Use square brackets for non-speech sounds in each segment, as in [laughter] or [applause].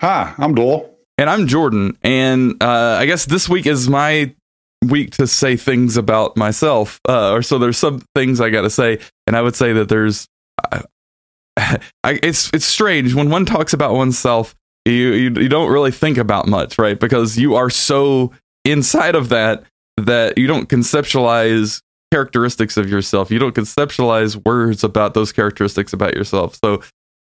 Hi, I'm Doyle. And I'm Jordan. And uh, I guess this week is my week to say things about myself. Uh, or so there's some things I got to say. And I would say that there's. Uh, [laughs] I, it's it's strange when one talks about oneself. You, you you don't really think about much, right? Because you are so inside of that that you don't conceptualize characteristics of yourself. You don't conceptualize words about those characteristics about yourself. So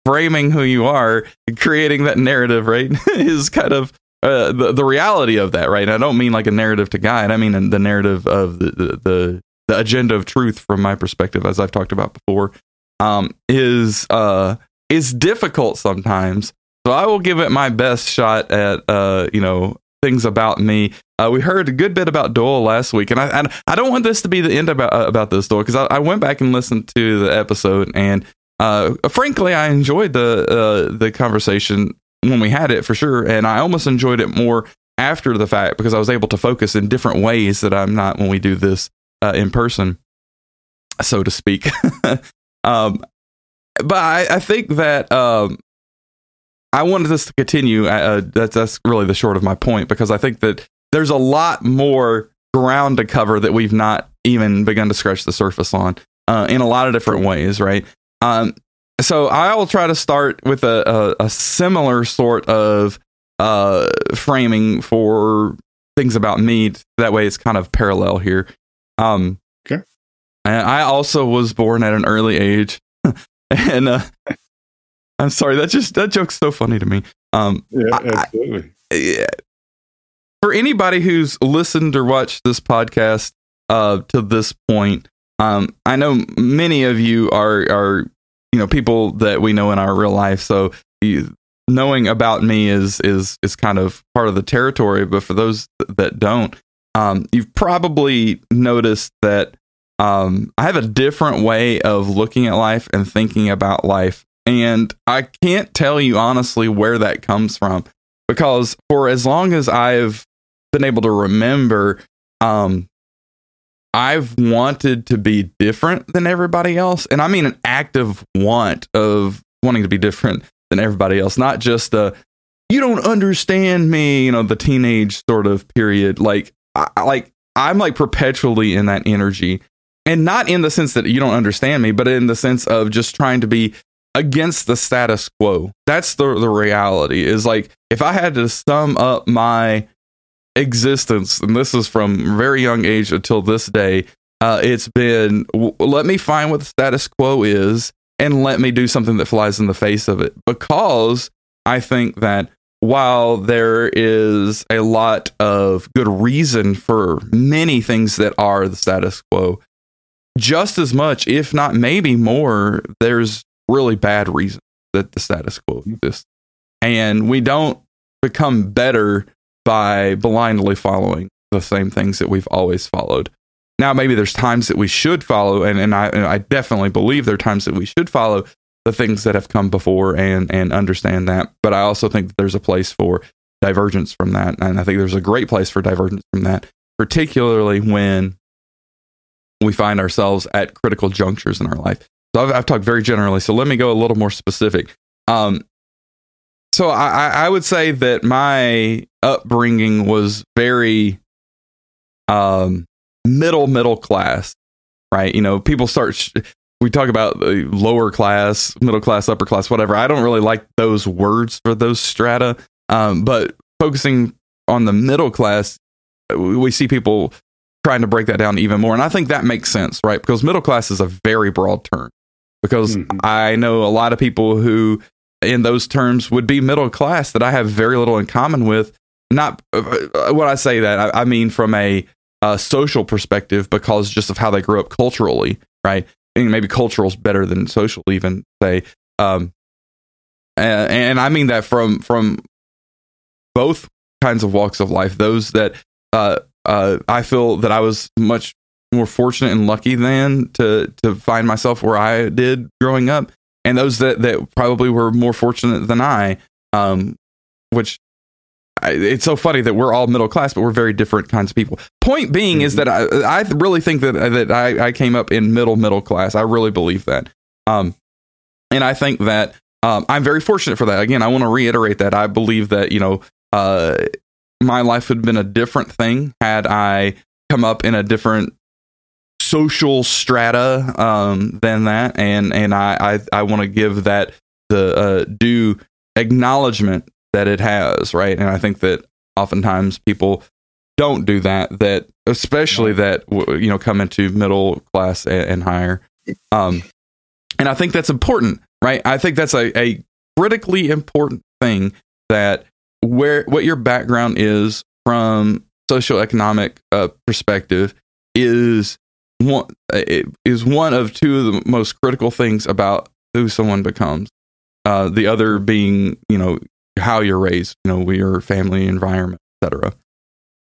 framing who you are, creating that narrative, right, [laughs] is kind of uh, the the reality of that, right? I don't mean like a narrative to guide. I mean the narrative of the the, the, the agenda of truth from my perspective, as I've talked about before, um, is uh, is difficult sometimes. So I will give it my best shot at uh, you know things about me. Uh, we heard a good bit about Doyle last week, and I I, I don't want this to be the end about uh, about this Doyle because I, I, went back and listened to the episode, and uh, frankly, I enjoyed the uh, the conversation when we had it for sure, and I almost enjoyed it more after the fact because I was able to focus in different ways that I'm not when we do this uh, in person, so to speak. [laughs] um, but I, I think that um, I wanted this to continue. Uh, that's that's really the short of my point because I think that there's a lot more ground to cover that we've not even begun to scratch the surface on uh, in a lot of different ways, right? Um, so I will try to start with a, a, a similar sort of uh, framing for things about me. That way, it's kind of parallel here. Um, okay. And I also was born at an early age, [laughs] and uh, [laughs] I'm sorry. That just that joke's so funny to me. Um, yeah, absolutely. I, yeah. For anybody who's listened or watched this podcast uh, to this point, um, I know many of you are are you know people that we know in our real life. So you, knowing about me is is is kind of part of the territory. But for those that don't, um, you've probably noticed that um, I have a different way of looking at life and thinking about life and I can't tell you honestly where that comes from because for as long as I've been able to remember, um, I've wanted to be different than everybody else. And I mean an active want of wanting to be different than everybody else, not just a, you don't understand me, you know, the teenage sort of period. Like, I, like I'm like perpetually in that energy and not in the sense that you don't understand me, but in the sense of just trying to be against the status quo. That's the the reality. Is like if I had to sum up my existence, and this is from very young age until this day, uh, it's been w- let me find what the status quo is and let me do something that flies in the face of it. Because I think that while there is a lot of good reason for many things that are the status quo, just as much, if not maybe more, there's really bad reason that the status quo exists. And we don't become better by blindly following the same things that we've always followed. Now, maybe there's times that we should follow, and, and I, and I definitely believe there are times that we should follow the things that have come before and, and understand that. But I also think that there's a place for divergence from that. And I think there's a great place for divergence from that, particularly when we find ourselves at critical junctures in our life. So I've, I've, talked very generally. So let me go a little more specific. Um, so I, I would say that my upbringing was very um, middle middle class, right? You know, people start. Sh- we talk about the lower class, middle class, upper class, whatever. I don't really like those words for those strata. Um, but focusing on the middle class, we see people trying to break that down even more. And I think that makes sense, right? Because middle class is a very broad term because mm-hmm. I know a lot of people who, in those terms, would be middle class that I have very little in common with. Not uh, when I say that, I, I mean from a, a, social perspective because just of how they grew up culturally, right? And maybe cultural is better than social, even say. Um, and, and I mean that from from both kinds of walks of life. Those that uh, uh, I feel that I was much more fortunate and lucky than to to find myself where I did growing up, and those that that probably were more fortunate than I, um, which I, it's so funny that we're all middle class, but we're very different kinds of people. Point being mm-hmm. is that I I really think that that I, I came up in middle middle class. I really believe that, um, and I think that um, I'm very fortunate for that. Again, I want to reiterate that I believe that you know uh, my life would have been a different thing had I come up in a different social strata um, than that, and and I I, I want to give that the uh, due acknowledgement that it has, right? And I think that oftentimes people don't do that. That especially that you know come into middle class and, and higher. Um, and I think that's important, right? I think that's a, a critically important thing that where what your background is from socioeconomic uh, perspective is one is one of two of the most critical things about who someone becomes. Uh, the other being, you know, how you're raised, you know, your family environment, etc.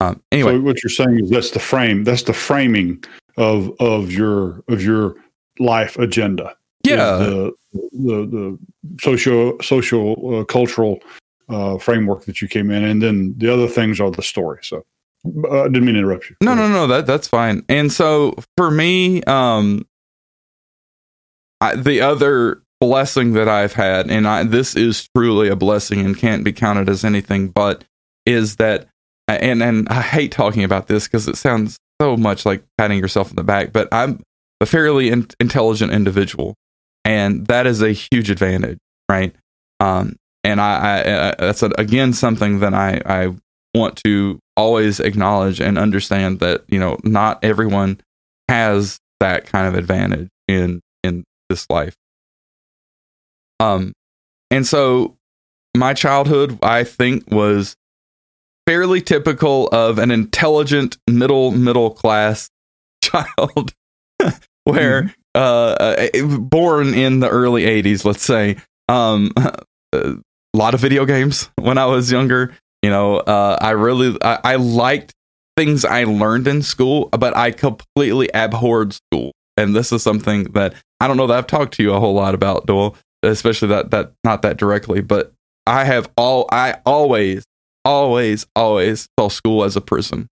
Um, anyway, so what you're saying is that's the frame. That's the framing of of your of your life agenda. Yeah, the the, the socio social uh, cultural uh, framework that you came in, and then the other things are the story. So I didn't mean to interrupt you. No, no, no. That that's fine. And so for me, um, I, the other blessing that I've had, and I, this is truly a blessing and can't be counted as anything but, is that, and and I hate talking about this because it sounds so much like patting yourself in the back, but I'm a fairly in, intelligent individual, and that is a huge advantage, right? Um, and I, I, I that's a, again something that I I want to always acknowledge and understand that you know not everyone has that kind of advantage in in this life. Um and so my childhood i think was fairly typical of an intelligent middle middle class [laughs] child [laughs] where mm-hmm. uh, uh, born in the early 80s let's say. Um [laughs] a lot of video games when i was younger you know, uh, I really I, I liked things I learned in school, but I completely abhorred school. And this is something that I don't know that I've talked to you a whole lot about, Doyle, especially that that not that directly, but I have all I always, always, always saw school as a prison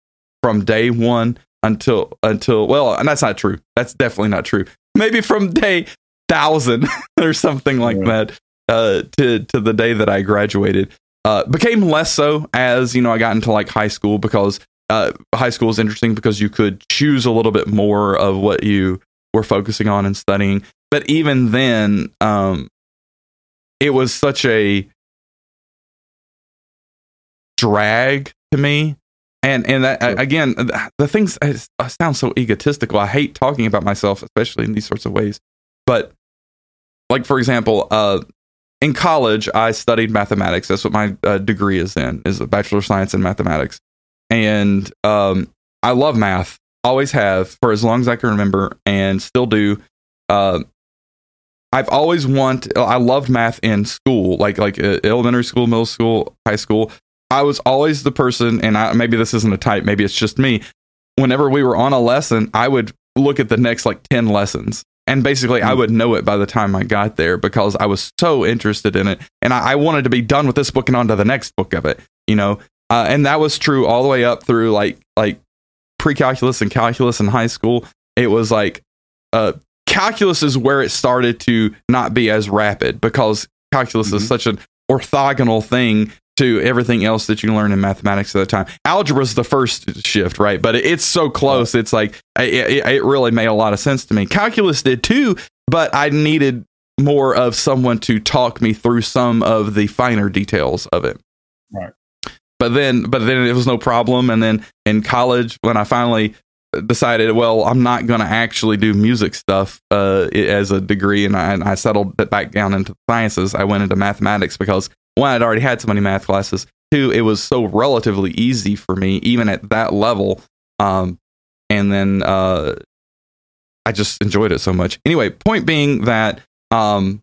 from day one until until well, and that's not true. That's definitely not true. Maybe from day thousand [laughs] or something like yeah. that uh, to to the day that I graduated. Uh, became less so as you know I got into like high school because uh, high school is interesting because you could choose a little bit more of what you were focusing on and studying. But even then, um, it was such a drag to me. And and that, sure. again, the things I sound so egotistical. I hate talking about myself, especially in these sorts of ways. But like for example, uh, in college, I studied mathematics. That's what my uh, degree is in, is a bachelor of science in mathematics. And um, I love math, always have for as long as I can remember, and still do. Uh, I've always want. I loved math in school, like like uh, elementary school, middle school, high school. I was always the person, and I, maybe this isn't a type, maybe it's just me. Whenever we were on a lesson, I would look at the next like ten lessons and basically, I hmm. would know it by the time I got there because I was so interested in it. And I, I wanted to be done with this book and on to the next book of it, you know? Uh, and that was true all the way up through like, like pre-calculus and calculus in high school. It was like, uh, calculus is where it started to not be as rapid because calculus mm-hmm. is such an orthogonal thing to everything else that you learn in mathematics at the time. Algebra is the first shift, right? But it's so close. It's like it, it, really made a lot of sense to me. Calculus did too, but I needed more of someone to talk me through some of the finer details of it. Right. But then, but then it was no problem. And then in college, when I finally decided, well, I'm not going to actually do music stuff uh, as a degree, and I, and I settled back down into sciences. I went into mathematics because one, I'd already had so many math classes. Two, it was so relatively easy for me, even at that level. Um, and then uh, I just enjoyed it so much. Anyway, point being that um,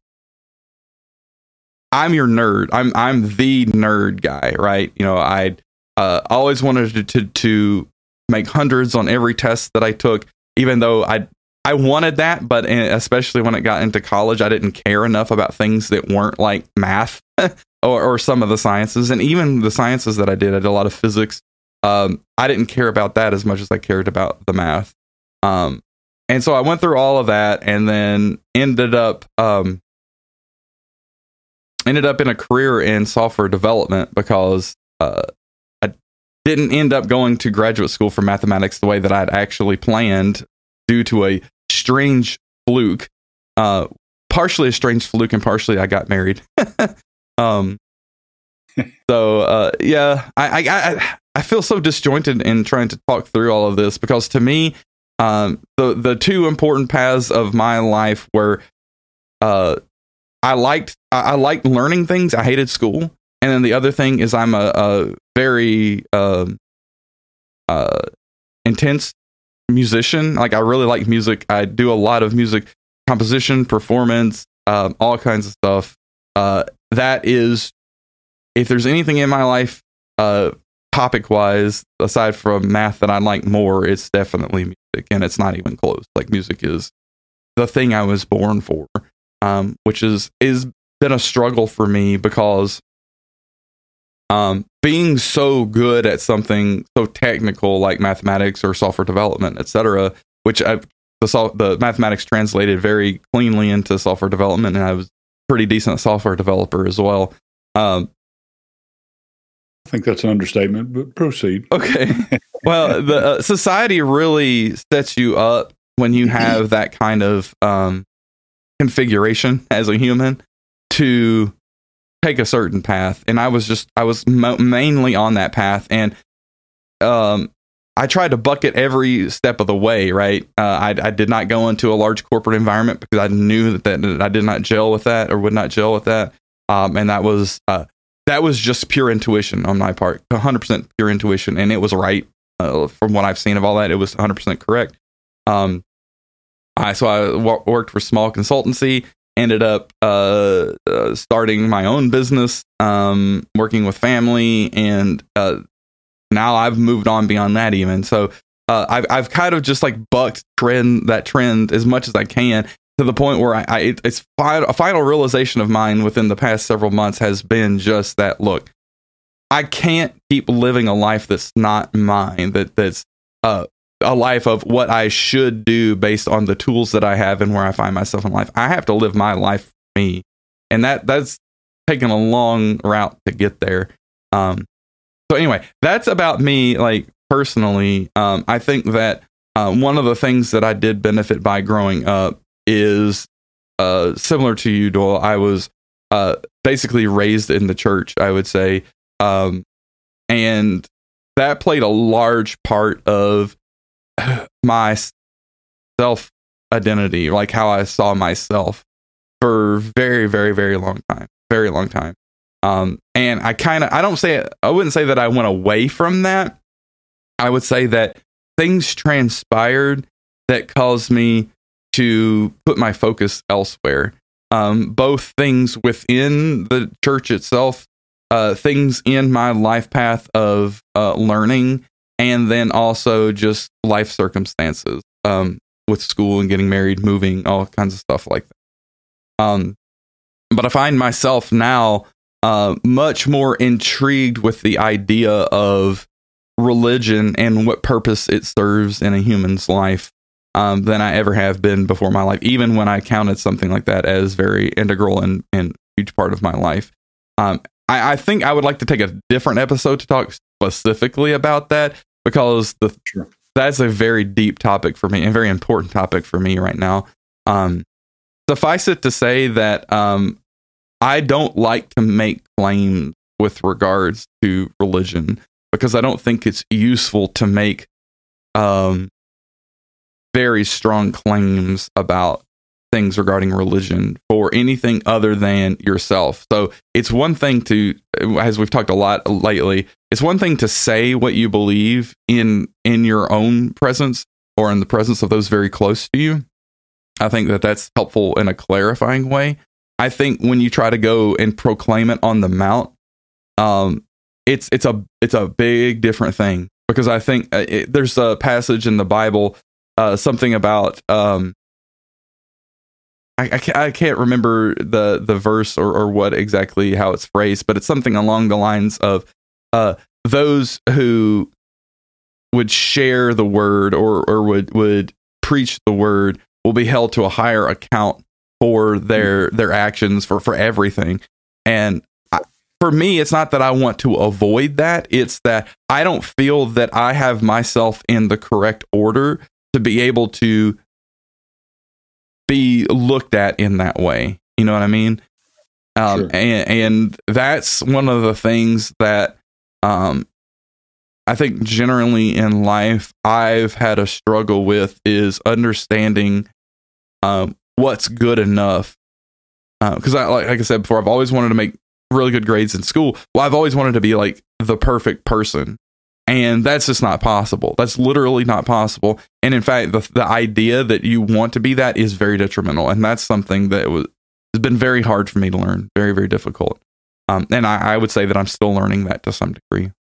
I'm your nerd. I'm I'm the nerd guy, right? You know, I uh, always wanted to, to to make hundreds on every test that I took, even though I I wanted that, but especially when it got into college, I didn't care enough about things that weren't like math [laughs] or, or some of the sciences, and even the sciences that I did. I did a lot of physics. Um, I didn't care about that as much as I cared about the math. Um, and so I went through all of that, and then ended up um, ended up in a career in software development because uh, I didn't end up going to graduate school for mathematics the way that I'd actually planned due to a strange fluke. Uh, partially a strange fluke, and partially I got married. [laughs] um, so uh, yeah, I, I I feel so disjointed in trying to talk through all of this because to me, um, the the two important paths of my life were, uh, I liked I, I liked learning things. I hated school, and then the other thing is I'm a, a very uh, uh, intense musician. Like I really like music. I do a lot of music composition, performance, um, all kinds of stuff. Uh, that is, if there's anything in my life, uh, topic wise, aside from math that I like more, it's definitely music, and it's not even close. Like music is the thing I was born for, um, which is is been a struggle for me because um, being so good at something so technical like mathematics or software development, etc., which I the the mathematics translated very cleanly into software development, and I was pretty decent software developer as well. Um, I think that's an understatement, but proceed. Okay. [laughs] well, the uh, society really sets you up when you have [clears throat] that kind of um, configuration as a human to take a certain path, and I was just I was mo- mainly on that path, and um, I tried to bucket every step of the way, right? Uh, I, I, did not go into a large corporate environment because I knew that, that, I did not gel with that or would not gel with that. Um, and that was uh, that was just pure intuition on my part, 100% pure intuition, and it was right uh, from what I've seen of all that. It was 100% correct. Um, I so I w- worked for small consultancy, ended up uh, uh, starting my own business, um, working with family, and uh, now I've moved on beyond that even. So uh, I've I've kind of just like bucked trend that trend as much as I can to the point where I, I it's a final realization of mine within the past several months has been just that look I can't keep living a life that's not mine that that's uh, a life of what I should do based on the tools that I have and where I find myself in life. I have to live my life me, and that that's taken a long route to get there. Um, so anyway, that's about me. Like personally, um, I think that uh, one of the things that I did benefit by growing up is uh, similar to you, Doyle. I was uh, basically raised in the church. I would say, um, and that played a large part of [sighs] my self identity, like how I saw myself for very, very, very long time, very long time. Um, and I kind of, I don't say, I wouldn't say that I went away from that. I would say that things transpired that caused me to put my focus elsewhere. Um, both things within the church itself, uh, things in my life path of uh, learning, and then also just life circumstances um, with school and getting married, moving, all kinds of stuff like that. Um, but I find myself now uh, much more intrigued with the idea of religion and what purpose it serves in a human's life um, than I ever have been before my life, even when I counted something like that as very integral and, and huge part of my life. Um, I, I, think I would like to take a different episode to talk specifically about that because the, sure. that's a very deep topic for me and very important topic for me right now. Um, suffice it to say that um, I don't like to make claims with regards to religion because I don't think it's useful to make um, very strong claims about things regarding religion for anything other than yourself. So it's one thing to, as we've talked a lot lately, it's one thing to say what you believe in in your own presence or in the presence of those very close to you. I think that that's helpful in a clarifying way. I think when you try to go and proclaim it on the mount, um, it's it's a it's a big different thing. Because I think uh, it, there's a passage in the Bible, uh, something about um, I, I can't, I can't remember the the verse or, or what exactly how it's phrased, but it's something along the lines of uh, those who would share the word or or would would preach the word will be held to a higher account for their their actions for for everything and I, for me, it's not that I want to avoid that. It's that I don't feel that I have myself in the correct order to be able to be looked at in that way. You know what I mean? Um, sure. and, and that's one of the things that um, I think generally in life I've had a struggle with is understanding um, what's good enough. Because uh, I like, like I said before, I've always wanted to make really good grades in school. Well, I've always wanted to be like the perfect person. And that's just not possible. That's literally not possible. And in fact, the, the idea that you want to be that is very detrimental. And that's something that was, has been very hard for me to learn, very, very difficult. Um, and I, I, would say that I'm still learning that to some degree.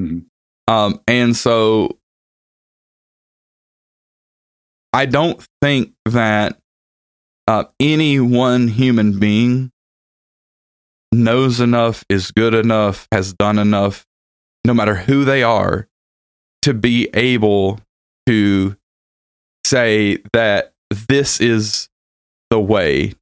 Mm-hmm. Um, and so I don't think that uh, any one human being knows enough, is good enough, has done enough, no matter who they are, to be able to say that this is the way,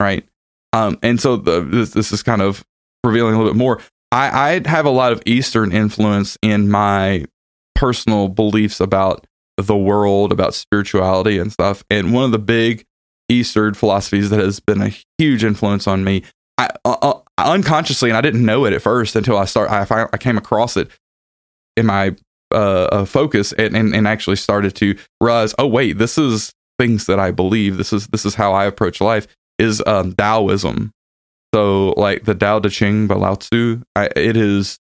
right? Um, and so the, this, this is kind of revealing a little bit more. I, I have a lot of Eastern influence in my personal beliefs about the world, about spirituality and stuff. And one of the big Eastern philosophies that has been a huge influence on me I, uh, uh, unconsciously, and I didn't know it at first until I start. I, I came across it in my uh, uh, focus and, and, and actually started to realize, oh wait, this is things that I believe. This is this is how I approach life. Is um, Taoism. So like the Tao Te Ching by Lao Tzu, I, it is.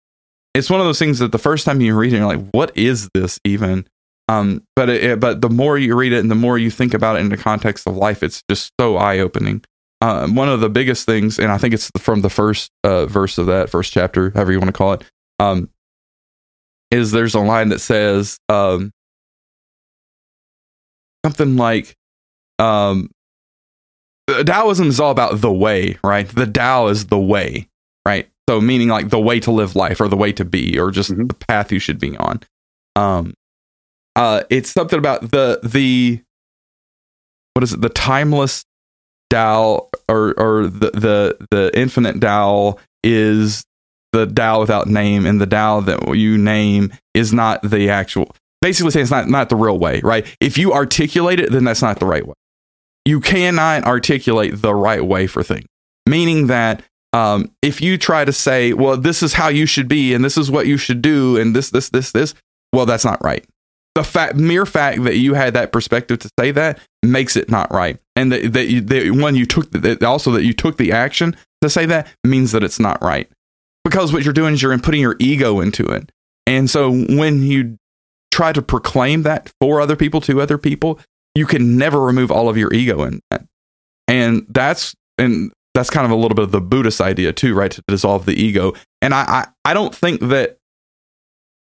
It's one of those things that the first time you read it, you're like, what is this even? Um, but it, but the more you read it and the more you think about it in the context of life, it's just so eye opening uh, one of the biggest things, and I think it's from the first uh, verse of that first chapter, however you want to call it, um, is there's a line that says um, something like, um, Taoism is all about the way, right? The Tao is the way, right? So meaning like the way to live life or the way to be or just mm-hmm. the path you should be on. Um, uh, it's something about the the what is it? The timeless Dao or or the the the infinite Dao is the Dao without name, and the Dao that you name is not the actual. Basically, saying it's not not the real way, right? If you articulate it, then that's not the right way. You cannot articulate the right way for things, meaning that um, if you try to say, "Well, this is how you should be, and this is what you should do, and this, this, this, this," well, that's not right the fact, mere fact that you had that perspective to say that makes it not right. And that, that, you, that when you took the, also that you took the action to say that means that it's not right. Because what you're doing is you're putting your ego into it. And so when you try to proclaim that for other people to other people, you can never remove all of your ego in that. And that's and that's kind of a little bit of the Buddhist idea too, right? To dissolve the ego. And I, I, I don't think that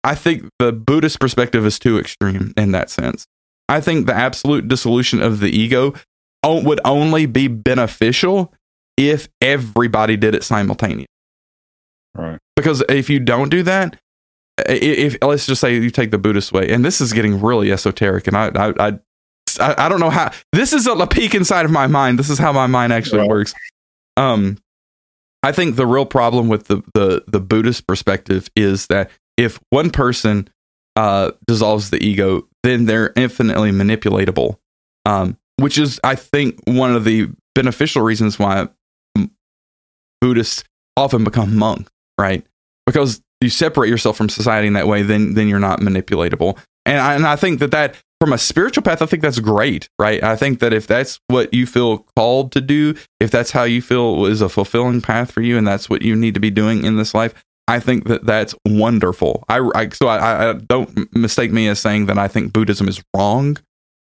I think the Buddhist perspective is too extreme in that sense. I think the absolute dissolution of the ego would only be beneficial if everybody did it simultaneously. Right. Because if you don't do that, if let's just say you take the Buddhist way, and this is getting really esoteric, and I I I, I don't know how this is a peek inside of my mind. This is how my mind actually right. works. Um, I think the real problem with the the the Buddhist perspective is that if one person uh, dissolves the ego, then they're infinitely manipulatable, um, which is, I think, one of the beneficial reasons why Buddhists often become monks, right? Because you separate yourself from society in that way, then then you're not manipulatable. And I, and I think that that from a spiritual path, I think that's great, right? I think that if that's what you feel called to do, if that's how you feel is a fulfilling path for you, and that's what you need to be doing in this life, I think that that's wonderful. I, I so I, I, don't mistake me as saying that I think Buddhism is wrong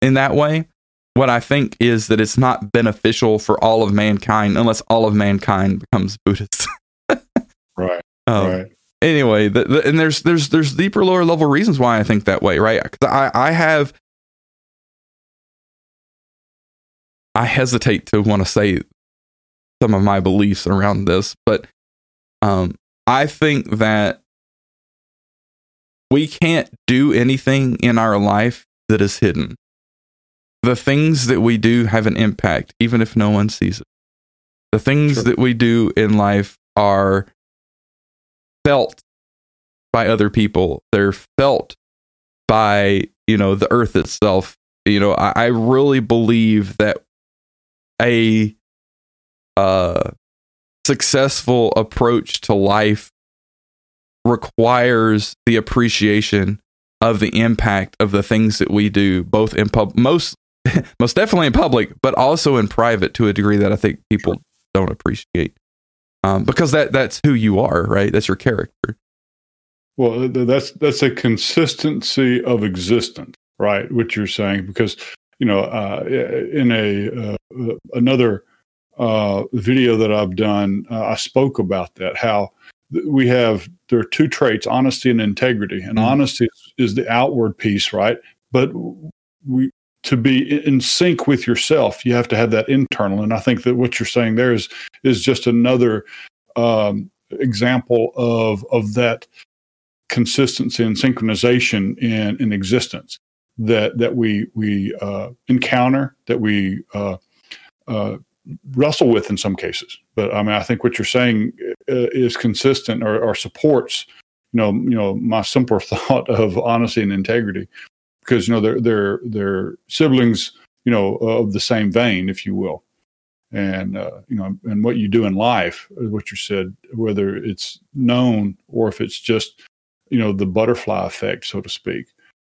in that way. What I think is that it's not beneficial for all of mankind unless all of mankind becomes Buddhist. [laughs] right. Um, right. Anyway, the, the, and there's there's there's deeper lower level reasons why I think that way, right? I I have I hesitate to want to say some of my beliefs around this, but um, I think that we can't do anything in our life that is hidden. The things that we do have an impact, even if no one sees it. The things Sure. that we do in life are felt by other people. They're felt by, you know, the earth itself. You know, I, I really believe that a uh successful approach to life requires the appreciation of the impact of the things that we do both in pub most [laughs] most definitely in public but also in private to a degree that i think people don't appreciate. Um, because that that's who you are right? That's your character. Well, that's that's a consistency of existence, right? What you're saying, because you know, uh, in a uh, another uh, video that I've done, uh, I spoke about that. How th- we have there are two traits: honesty and integrity. And Mhm. honesty is, is the outward piece, right? But we to be in sync with yourself, you have to have that internal. And I think that what you're saying there is is just another um, example of of that consistency and synchronization in, in existence that that we we uh, encounter that we uh, uh, wrestle with in some cases. But I mean, I think what you're saying uh, is consistent or, or supports you know you know my simpler [laughs] thought of honesty and integrity because you know they're they're they're siblings you know of the same vein, if you will. And uh, you know, and what you do in life, what you said, whether it's known or if it's just you know the butterfly effect so to speak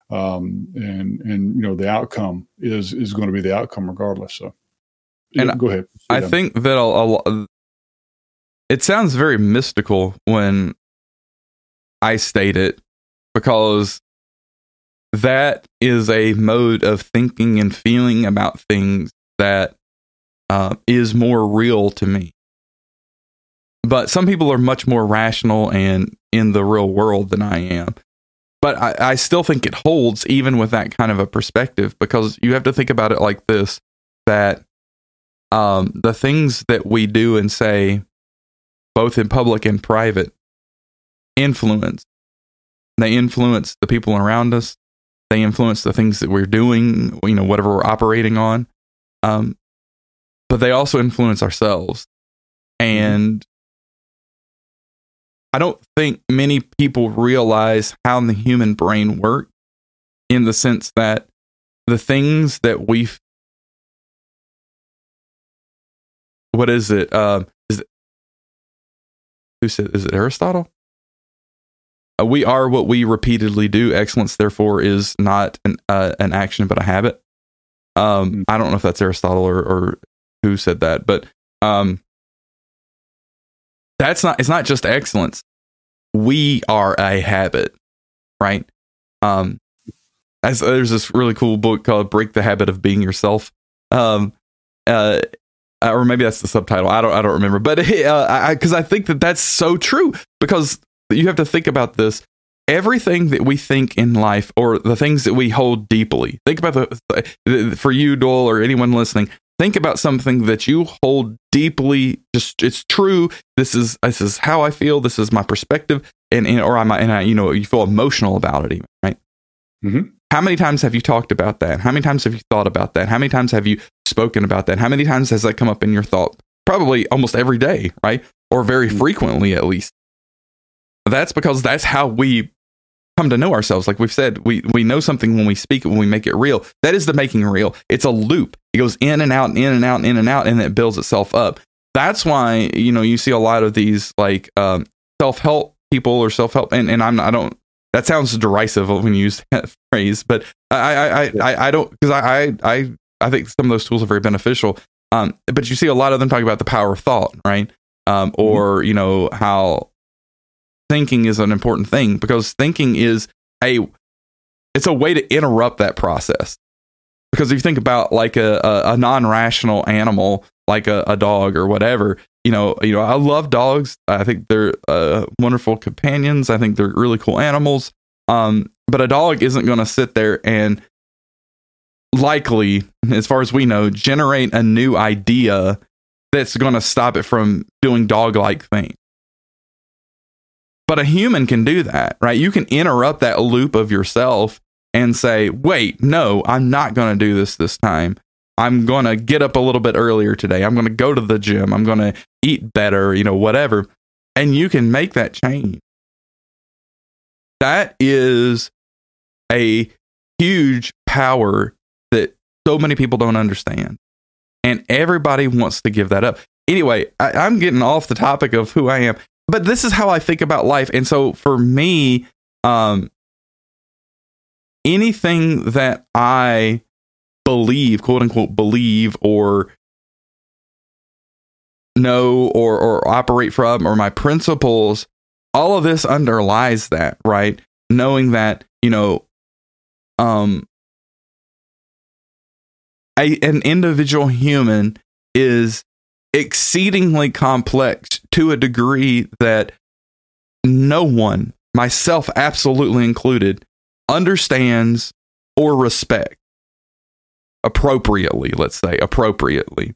um and and you know the outcome is is going to be the outcome regardless so yeah, And go ahead I Yeah. think that a, a, lo- it sounds very mystical when I state it because that is a mode of thinking and feeling about things that uh, is more real to me. But some people are much more rational and in the real world than I am. But I, I still think it holds even with that kind of a perspective because you have to think about it like this that um, the things that we do and say, both in public and private, influence. They influence the people around us. They influence the things that we're doing, you know, whatever we're operating on. Um, but they also influence ourselves. And I don't think many people realize how the human brain works in the sense that the things that we what is it? Um, is it who said? Is it Aristotle? Uh, we are what we repeatedly do. Excellence, therefore, is not an uh, an action but a habit. Um, I don't know if that's Aristotle or, or who said that, but um, that's not. It's not just excellence. We are a habit, right? Um, as there's this really cool book called "Break the Habit of Being Yourself." Um, uh, uh, or maybe that's the subtitle. I don't I don't remember, but [laughs] uh, I because I think that that's so true because you have to think about this. Everything that we think in life, or the things that we hold deeply, think about the for you, Doyle, or anyone listening. Think about something that you hold deeply. Just it's true. This is this is how I feel. This is my perspective, and, and or I'm and I, you know you feel emotional about it, even right? Mhm. How many times have you talked about that? How many times have you thought about that? How many times have you spoken about that? How many times has that come up in your thought? Probably almost every day, right? Or very Mhm. frequently at least. That's because that's how we come to know ourselves. Like we've said, we we know something when we speak it, when we make it real. That is the making real. It's a loop. It goes in and out and in and out and in and out, and it builds itself up. That's why you know you see a lot of these like um, self help people or self help, and and I'm I don't. That sounds derisive when you use that phrase, but I I I, I, I don't because I, I I I think some of those tools are very beneficial. Um, but you see a lot of them talk about the power of thought, right? Um, or you know how thinking is an important thing because thinking is a it's a way to interrupt that process. Because if you think about like a, a, a non-rational animal, like a, a dog or whatever, you know, you know, I love dogs. I think they're uh, wonderful companions. I think they're really cool animals. Um, but a dog isn't going to sit there and likely, as far as we know, generate a new idea that's going to stop it from doing dog-like things. But a human can do that, right? You can interrupt that loop of yourself and say, wait, no, I'm not going to do this this time. I'm going to get up a little bit earlier today. I'm going to go to the gym. I'm going to eat better, you know, whatever. And you can make that change. That is a huge power that so many people don't understand. And everybody wants to give that up. Anyway, I, I'm getting off the topic of who I am, but this is how I think about life. And so for me, um, anything that I believe, quote unquote, believe or know or, or operate from, or my principles, all of this underlies that, right? Knowing that, you know, um, a, an individual human is exceedingly complex to a degree that no one, myself absolutely included, understands or respect appropriately, let's say appropriately.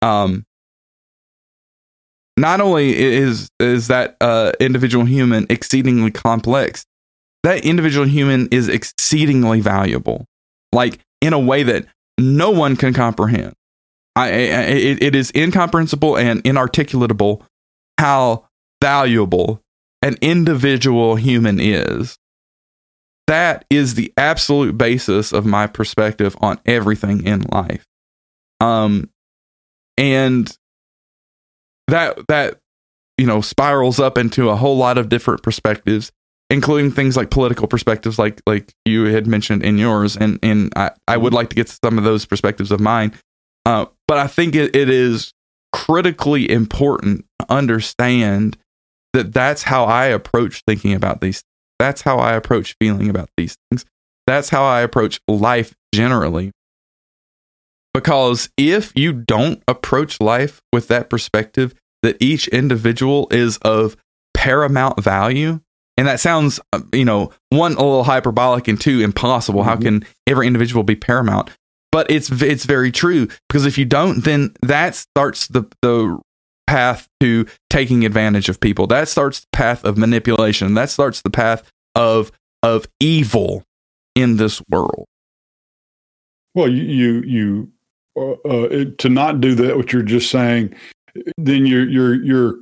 Um not only is is that uh individual human exceedingly complex, that individual human is exceedingly valuable. Like in a way that no one can comprehend. I, I it, it is incomprehensible and inarticulatable how valuable an individual human is. That is the absolute basis of my perspective on everything in life. Um, and that that you know spirals up into a whole lot of different perspectives including things like political perspectives like like you had mentioned in yours and and I, I would like to get some of those perspectives of mine. Uh, but I think it, it is critically important to understand that that's how I approach thinking about these that's how I approach feeling about these things. That's how I approach life generally. Because if you don't approach life with that perspective that each individual is of paramount value and that sounds, uh, you know, one a little hyperbolic and two impossible. Mm-hmm. How can every individual be paramount? But it's it's very true because if you don't, then that starts the the path to taking advantage of people. That starts the path of manipulation. That starts the path of of evil in this world. Well, you you, you uh, uh, to not do that, what you're just saying, then you're you're you're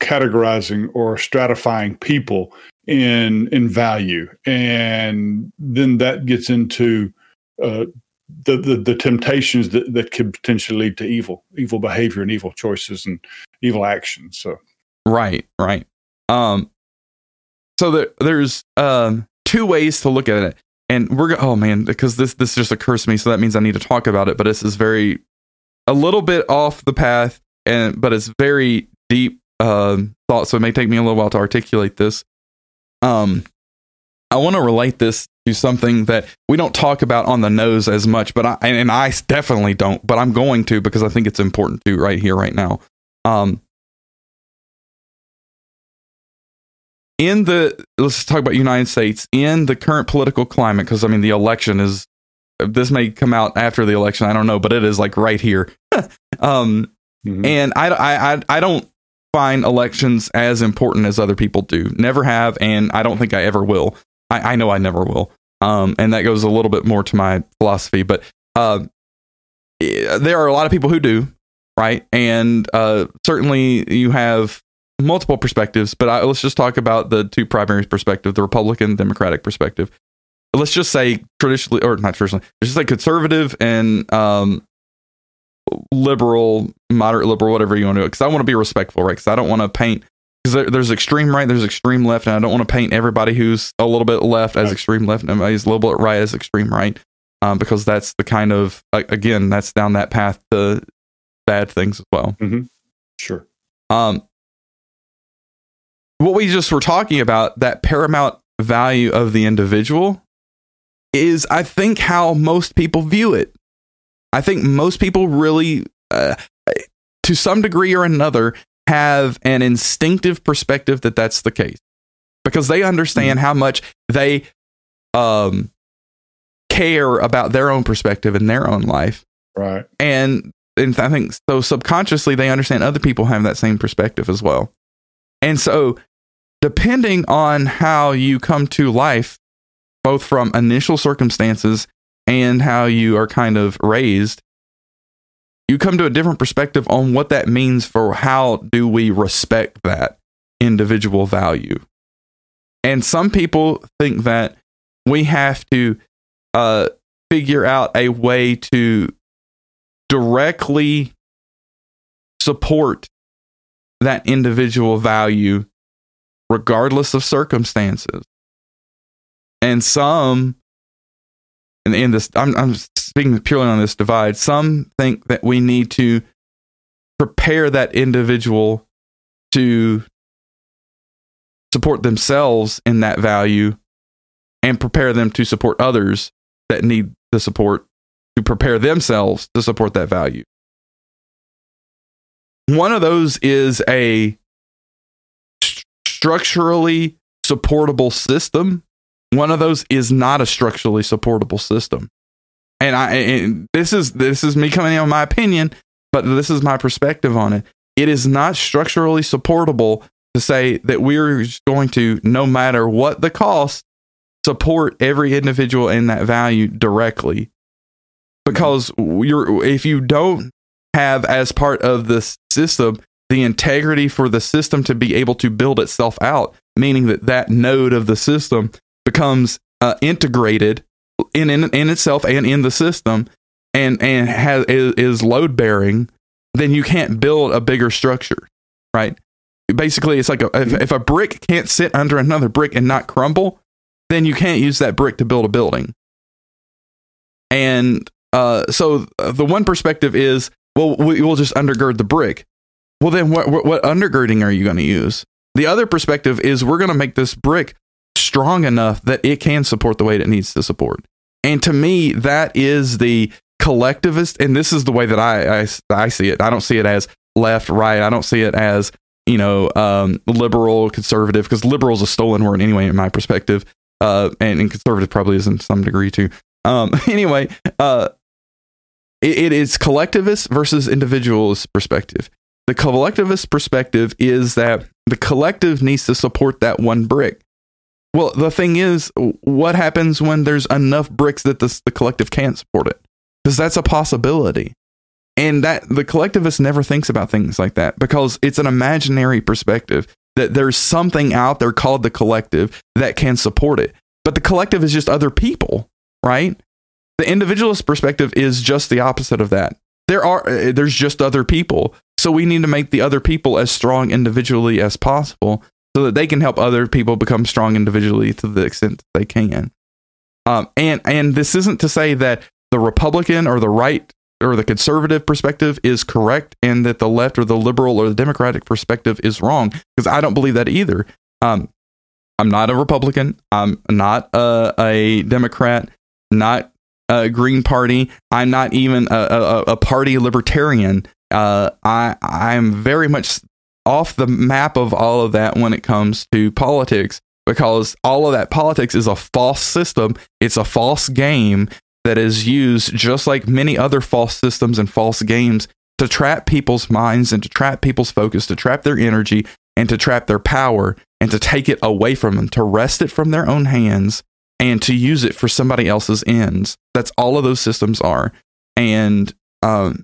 categorizing or stratifying people in in value, and then that gets into uh, the, the the temptations that that could potentially lead to evil, evil behavior, and evil choices and evil actions. So, right, right. Um, so there, there's um two ways to look at it, and we're oh man, because this this just occurs to me, so that means I need to talk about it. But this is very a little bit off the path, and but it's very deep um, thought, so it may take me a little while to articulate this. Um, I want to relate this to something that we don't talk about on the nose as much, but I and I definitely don't, but I'm going to because I think it's important to right here, right now. Um, in the let's talk about United States in the current political climate, because I mean the election is this may come out after the election, I don't know, but it is like right here. [laughs] um, mm-hmm. and I, I I don't find elections as important as other people do. Never have, and I don't think I ever will. I, I know I never will. Um, and that goes a little bit more to my philosophy, but uh, there are a lot of people who do, right? And uh, certainly you have multiple perspectives, but I, let's just talk about the two primary perspectives: the Republican, Democratic perspective. Let's just say traditionally, or not traditionally, let's just say conservative and um, liberal, moderate liberal, whatever you want to do. Because I want to be respectful, right? Because I don't want to paint because there, there's extreme right, there's extreme left, and I don't want to paint everybody who's a little bit left as extreme left and everybody's a little bit right as extreme right, um, because that's the kind of again that's down that path to bad things as well. Mm-hmm. Sure. Um, what we just were talking about that paramount value of the individual is, I think, how most people view it. I think most people really, uh, to some degree or another, have an instinctive perspective that that's the case because they understand mm-hmm. how much they um, care about their own perspective in their own life. Right. And, and I think so subconsciously they understand other people have that same perspective as well. And so, depending on how you come to life, both from initial circumstances and how you are kind of raised, you come to a different perspective on what that means for how do we respect that individual value. And some people think that we have to uh, figure out a way to directly support that individual value regardless of circumstances. And some in, in this I'm, I'm speaking purely on this divide, some think that we need to prepare that individual to support themselves in that value and prepare them to support others that need the support to prepare themselves to support that value. One of those is a st- structurally supportable system. One of those is not a structurally supportable system. And I and this is this is me coming in on my opinion, but this is my perspective on it. It is not structurally supportable to say that we're going to, no matter what the cost, support every individual in that value directly. Because you're if you don't have as part of the system the integrity for the system to be able to build itself out, meaning that that node of the system becomes uh, integrated in, in in itself and in the system, and and has is, is load bearing, then you can't build a bigger structure, right? Basically, it's like a, if, if a brick can't sit under another brick and not crumble, then you can't use that brick to build a building. And uh, so uh, the one perspective is well, we will just undergird the brick. Well, then what, what, what undergirding are you going to use? The other perspective is we're going to make this brick strong enough that it can support the weight it needs to support. And to me, that is the collectivist. And this is the way that I, I, I see it. I don't see it as left, right. I don't see it as, you know, um, liberal, conservative, because liberal is a stolen word anyway, in my perspective. Uh, and, and conservative probably is in some degree too. Um, [laughs] anyway, uh, it, it is collectivist versus individualist perspective. The collectivist perspective is that the collective needs to support that one brick. Well, the thing is, what happens when there's enough bricks that the, the collective can't support it? Because that's a possibility. And that the collectivist never thinks about things like that because it's an imaginary perspective that there's something out there called the collective that can support it. But the collective is just other people, right? The individualist perspective is just the opposite of that. There are uh, there's just other people. So we need to make the other people as strong individually as possible so that they can help other people become strong individually to the extent that they can. Um, and and this isn't to say that the Republican or the right or the conservative perspective is correct and that the left or the liberal or the democratic perspective is wrong because I don't believe that either. Um, I'm not a Republican. I'm not a, a Democrat. Not a Green Party. I'm not even a, a, a party libertarian. Uh, I I'm very much off the map of all of that when it comes to politics because all of that politics is a false system. It's a false game that is used just like many other false systems and false games to trap people's minds and to trap people's focus, to trap their energy and to trap their power and to take it away from them, to wrest it from their own hands and to use it for somebody else's ends. That's all of those systems are. And um,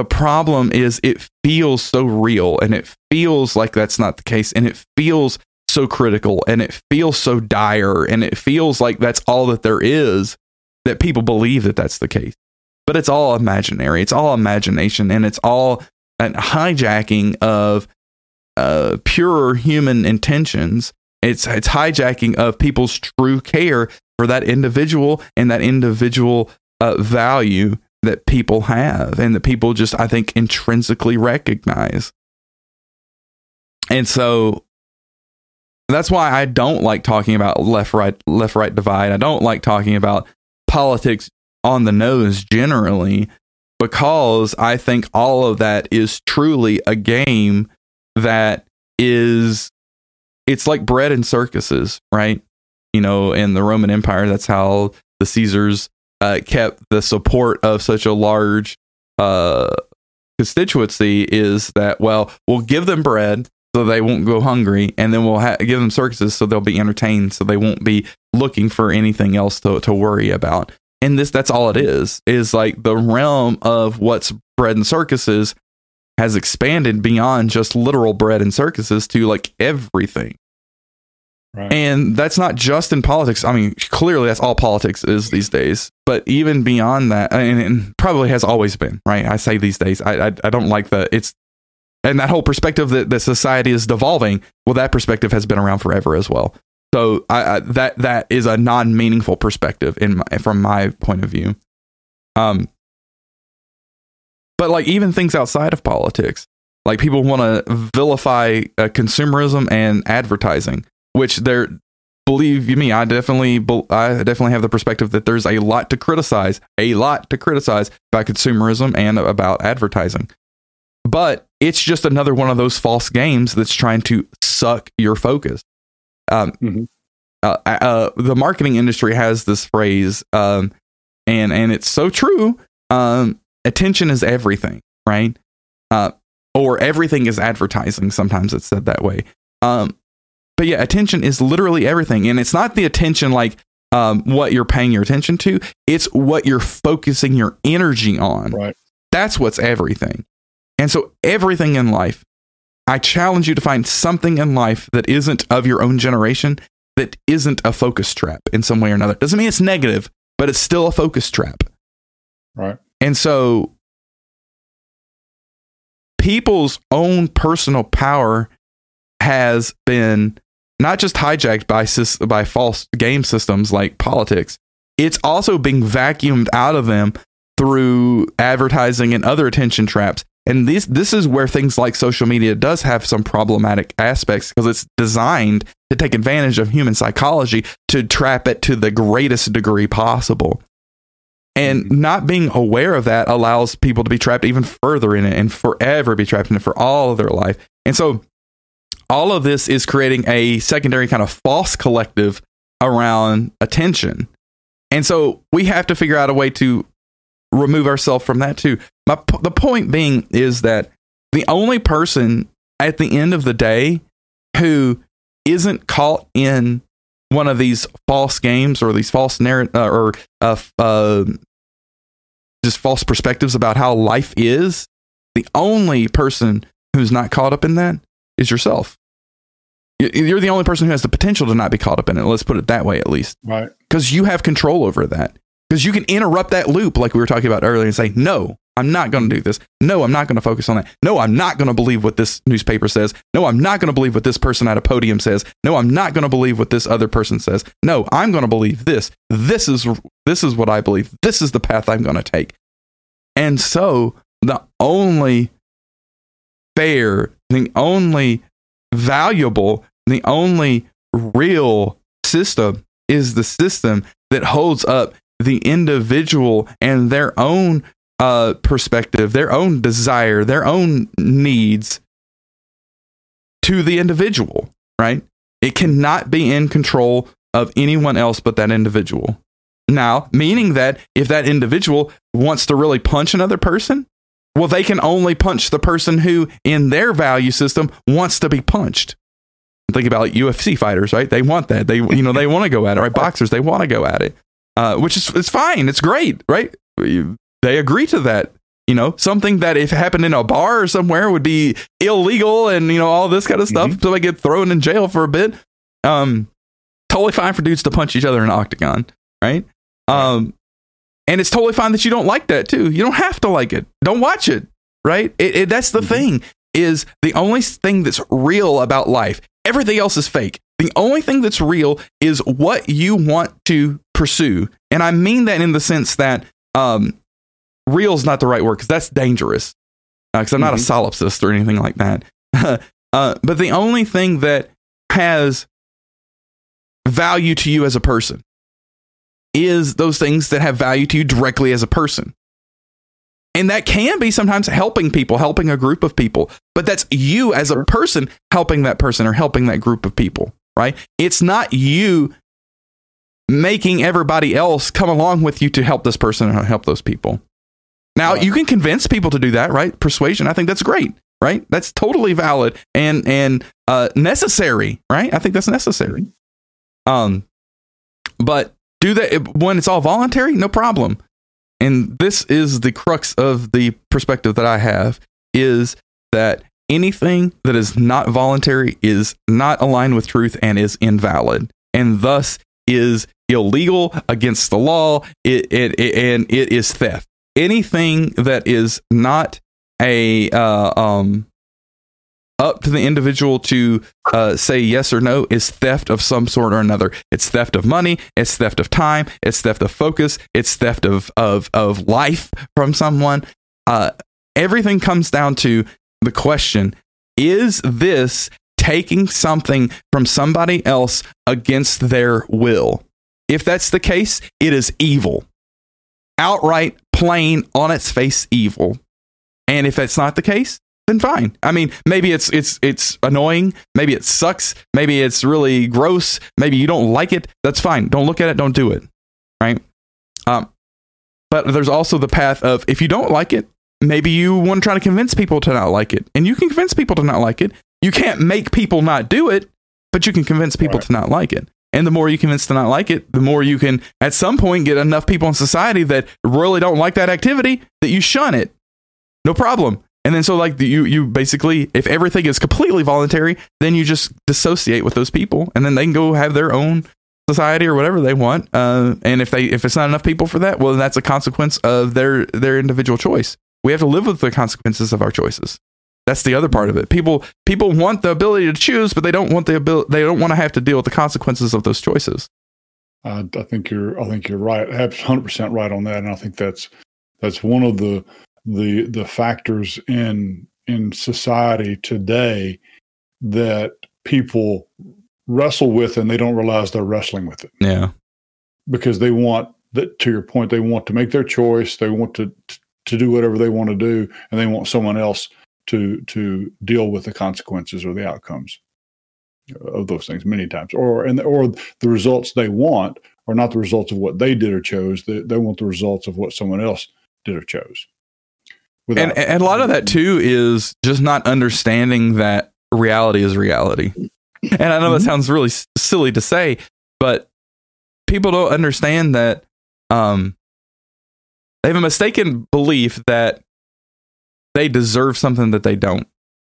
the problem is it feels so real and it feels like that's not the case and it feels so critical and it feels so dire and it feels like that's all that there is that people believe that that's the case. But it's all imaginary. It's all imagination and it's all an hijacking of uh, pure human intentions it's it's hijacking of people's true care for that individual and that individual uh, value that people have and that people just I think intrinsically recognize. And so that's why I don't like talking about left right left right divide. I don't like talking about politics on the nose generally because I think all of that is truly a game that is it's like bread and circuses, right? You know, in the Roman Empire, that's how the Caesars uh, kept the support of such a large uh, constituency. Is that well, we'll give them bread so they won't go hungry, and then we'll ha- give them circuses so they'll be entertained, so they won't be looking for anything else to to worry about. and this that's all it is is like the realm of what's bread and circuses has expanded beyond just literal bread and circuses to like everything Right. And that's not just in politics. I mean, clearly that's all politics is these days. But even beyond that, and, and probably has always been, right? I say these days, I, I, I don't like the, it's, and that whole perspective that, that society is devolving, well, that perspective has been around forever as well. So I, I, that that is a non meaningful perspective in my, from my point of view. Um, but like even things outside of politics, like people want to vilify uh, consumerism and advertising, which they're believe you me, I definitely I definitely have the perspective that there's a lot to criticize, a lot to criticize about consumerism and about advertising. But it's just another one of those false games that's trying to suck your focus. Um, mm-hmm. uh, uh, the marketing industry has this phrase, um, and and it's so true. Um, attention is everything, right? Uh, or everything is advertising. Sometimes it's said that way. Um, but yeah, attention is literally everything, and it's not the attention like um, what you're paying your attention to. It's what you're focusing your energy on. Right. That's what's everything. And so everything in life I challenge you to find something in life that isn't of your own generation that isn't a focus trap in some way or another. Doesn't mean it's negative, but it's still a focus trap. Right. And so people's own personal power has been not just hijacked by by false game systems like politics. It's also being vacuumed out of them through advertising and other attention traps and this this is where things like social media does have some problematic aspects because it's designed to take advantage of human psychology to trap it to the greatest degree possible. And mm-hmm. not being aware of that allows people to be trapped even further in it and forever be trapped in it for all of their life. And so all of this is creating a secondary kind of false collective around attention. And so we have to figure out a way to remove ourselves from that too. My the point being is that the only person at the end of the day who isn't caught in one of these false games or these false narrative uh, or uh, uh, just false perspectives about how life is, the only person who's not caught up in that is yourself. You're the only person who has the potential to not be caught up in it. Let's put it that way, at least. Right. Because you have control over that. Because you can interrupt that loop, like we were talking about earlier, and say, no, I'm not going to do this. No, I'm not going to focus on that. No, I'm not going to believe what this newspaper says. No, I'm not going to believe what this person at a podium says. No, I'm not going to believe what this other person says. No, I'm going to believe this. This is this is what I believe. This is the path I'm going to take. And so, the only fair, the only valuable, the only real system is the system that holds up the individual and their own uh, perspective, their own desire, their own needs to the individual, right? It cannot be in control of anyone else but that individual. Now, meaning that if that individual wants to really punch another person, well, they can only punch the person who, in their value system, wants to be punched. Think about like UFC fighters, right? They want that. They, you know, they want to go at it. Right? [laughs] Boxers, they want to go at it uh, which is it's fine. It's great, right? They agree to that. You know, something that if it happened in a bar or somewhere would be illegal, and you know all this kind of stuff. Mm-hmm. So they get thrown in jail for a bit. Um, totally fine for dudes to punch each other in an octagon, right? Um, and it's totally fine that you don't like that too. You don't have to like it. Don't watch it, right? It, it, that's the mm-hmm. thing. Is the only thing that's real about life. Everything else is fake. The only thing that's real is what you want to pursue. And I mean that in the sense that um, real is not the right word because that's dangerous. Because uh, I'm not mm-hmm. a solipsist or anything like that. [laughs] uh, but the only thing that has value to you as a person is those things that have value to you directly as a person. And that can be sometimes helping people, helping a group of people, but that's you as a person helping that person or helping that group of people right? It's not you making everybody else come along with you to help this person and help those people. Now, you can convince people to do that, right? Persuasion, I think that's great, right? That's totally valid and and uh, necessary, right? I think that's necessary. Um, but do that when it's all voluntary, no problem. And this is the crux of the perspective that I have is that anything that is not voluntary is not aligned with truth and is invalid. And thus is illegal against the law. It, it, it and it is theft. Anything that is not a uh, um, up to the individual to uh, say yes or no is theft of some sort or another. It's theft of money. It's theft of time. It's theft of focus. It's theft of of of life from someone. Uh, everything comes down to the question: Is this taking something from somebody else against their will? If that's the case, it is evil, outright, plain, on its face, evil. And if that's not the case, then fine. I mean, maybe it's it's it's annoying, maybe it sucks, maybe it's really gross, maybe you don't like it. That's fine. Don't look at it, don't do it. Right? Um but there's also the path of if you don't like it, maybe you want to try to convince people to not like it. And you can convince people to not like it. You can't make people not do it, but you can convince people right. to not like it. And the more you convince to not like it, the more you can at some point get enough people in society that really don't like that activity that you shun it. No problem. And then so like the, you you basically if everything is completely voluntary, then you just dissociate with those people, and then they can go have their own society or whatever they want. Uh, and if they if it's not enough people for that, well, that's a consequence of their their individual choice. We have to live with the consequences of our choices. That's the other part of it. People people want the ability to choose, but they don't want the ability. They don't want to have to deal with the consequences of those choices. I think you're. I think you're right. Hundred percent right on that. And I think that's that's one of the the the factors in in society today that people wrestle with and they don't realize they're wrestling with it. Yeah. Because they want that to your point, they want to make their choice, they want to to do whatever they want to do, and they want someone else to to deal with the consequences or the outcomes of those things many times. Or and or the results they want are not the results of what they did or chose. They, they want the results of what someone else did or chose. And, and a lot of that too is just not understanding that reality is reality. And I know mm-hmm. that sounds really silly to say, but people don't understand that um, they have a mistaken belief that they deserve something that they don't.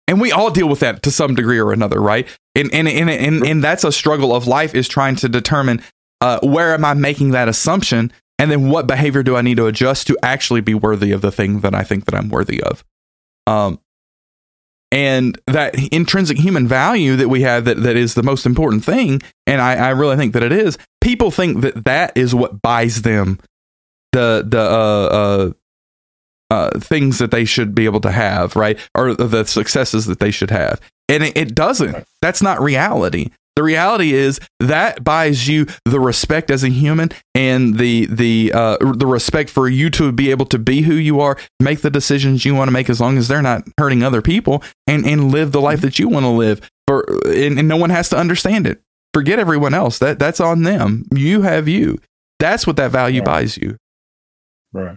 And we all deal with that to some degree or another, right? And and and and, and that's a struggle of life is trying to determine uh, where am I making that assumption and then what behavior do I need to adjust to actually be worthy of the thing that I think that I'm worthy of? Um, and that intrinsic human value that we have that, that is the most important thing and I, I really think that it is people think that that is what buys them the the uh, uh, uh, things that they should be able to have right? Or the successes that they should have. And it, it doesn't. That's not reality the reality is that buys you the respect as a human and the the uh, the respect for you to be able to be who you are, make the decisions you want to make as long as they're not hurting other people, and and live the life that you want to live. For and, and no one has to understand it. Forget everyone else. That that's on them. You have you. That's what that value right. buys you. Right.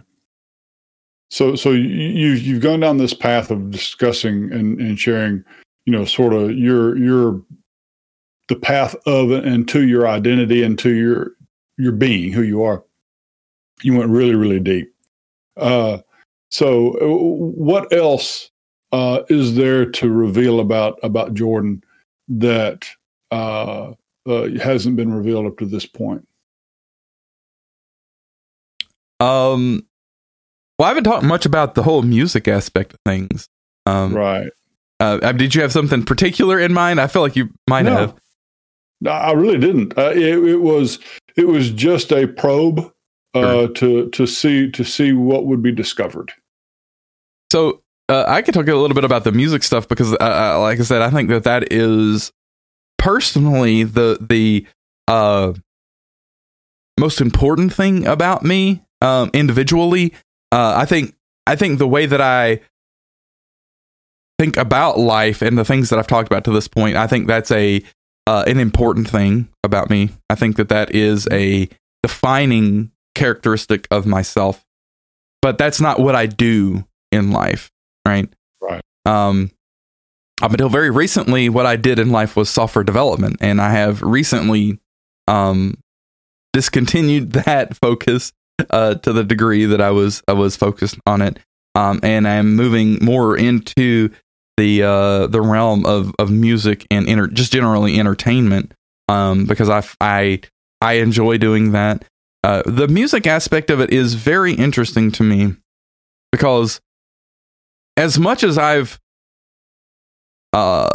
So so you you've gone down this path of discussing and, and sharing, you know, sort of your your the path of and to your identity and to your your being, who you are. You went really, really deep. Uh, so, uh, what else uh, is there to reveal about about Jordan that uh, uh, hasn't been revealed up to this point? Um, well, I haven't talked much about the whole music aspect of things. Um, right. Uh, did you have something particular in mind? I feel like you might no. have. I really didn't. Uh, it, it, was it was just a probe uh, sure. to to see to see what would be discovered. So uh, I could talk a little bit about the music stuff because, uh, uh, like I said, I think that that is personally the the uh, most important thing about me um, individually. I think I think the way that I think about life and the things that I've talked about to this point, I think that's a uh, an important thing about me. I think that that is a defining characteristic of myself, but that's not what I do in life, right? Right. Um, up until very recently, what I did in life was software development, and I have recently um, discontinued [laughs] that focus uh, to the degree that I was I was focused on it, um, and I'm moving more into the uh, the realm of of music and enter- just generally entertainment um, because I I I enjoy doing that. Uh, the music aspect of it is very interesting to me because as much as I've uh,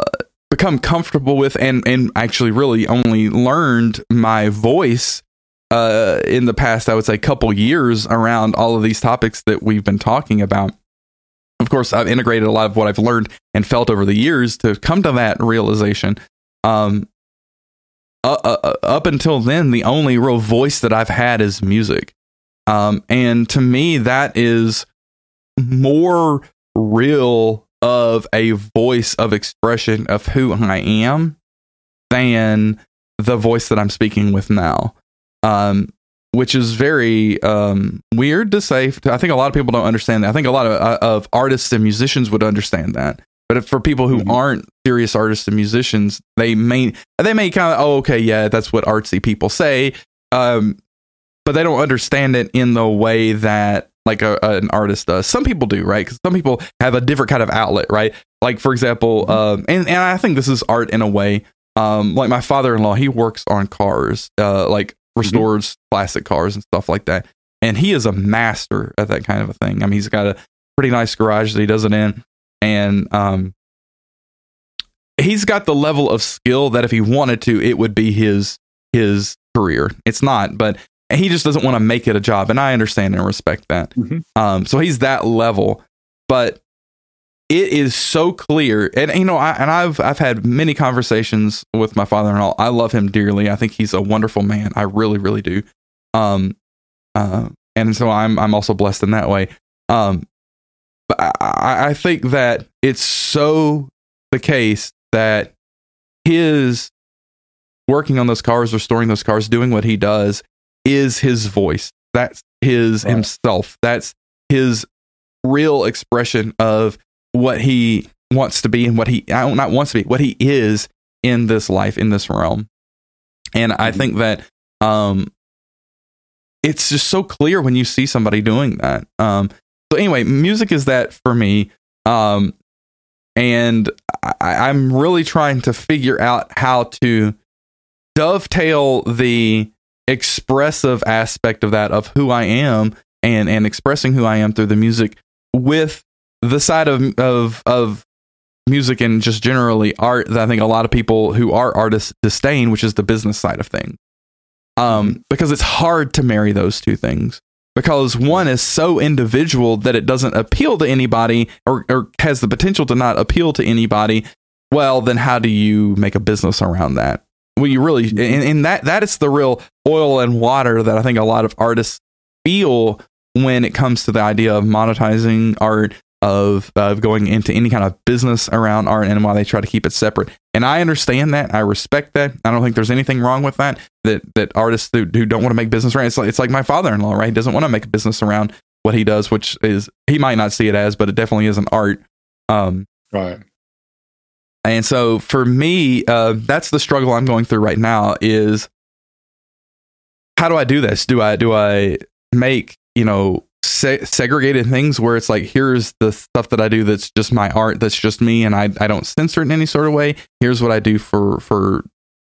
become comfortable with and and actually really only learned my voice uh, in the past, I would say, couple years around all of these topics that we've been talking about. Of course, I've integrated a lot of what I've learned and felt over the years to come to that realization. Um, uh, uh, up until then, the only real voice that I've had is music. Um, and to me, that is more real of a voice of expression of who I am than the voice that I'm speaking with now. Um, which is very um, weird to say. I think a lot of people don't understand that. I think a lot of, uh, of artists and musicians would understand that. But for people who mm-hmm. aren't serious artists and musicians, they may they may kind of oh okay yeah that's what artsy people say, um, but they don't understand it in the way that like a, an artist does. Some people do, right? Because some people have a different kind of outlet, right? Like for example, mm-hmm. um, and and I think this is art in a way. Um, like my father-in-law, he works on cars, uh, like. Restores mm-hmm. classic cars and stuff like that, and he is a master at that kind of a thing. I mean, he's got a pretty nice garage that he does it in and um, he's got the level of skill that if he wanted to, it would be his his career. It's not, but he just doesn't want to make it a job, and I understand and respect that. Mm-hmm. Um, so he's that level, but it is so clear, and you know, I, and I've I've had many conversations with my father-in-law. I love him dearly. I think he's a wonderful man. I really, really do. Um, uh, and so I'm I'm also blessed in that way. Um, but I, I think that it's so the case that his working on those cars, restoring those cars, doing what he does is his voice. That's his right. himself. That's his real expression of what he wants to be and what he not wants to be, what he is in this life, in this realm. And I mm-hmm. think that um, it's just so clear when you see somebody doing that. Um, so anyway, music is that for me. Um, and I, I'm really trying to figure out how to dovetail the expressive aspect of that of who I am and and expressing who I am through the music with the side of of of music and just generally art that I think a lot of people who are artists disdain, which is the business side of things. Um, because it's hard to marry those two things. Because one is so individual that it doesn't appeal to anybody or, or has the potential to not appeal to anybody. Well then how do you make a business around that? Well you really and, and that that is the real oil and water that i think a lot of artists feel when it comes to the idea of monetizing art of of going into any kind of business around art and why they try to keep it separate. And I understand that. I respect that. I don't think there's anything wrong with that. That that artists who, who don't want to make business around it's like it's like my father-in-law, right? He doesn't want to make a business around what he does, which is he might not see it as, but it definitely is an art. Um, right. And so for me, uh, that's the struggle I'm going through right now. Is how do I do this? Do I do I make you know se- segregated things where it's like here's the stuff that I do that's just my art that's just me and I I don't censor it in any sort of way. Here's what I do for for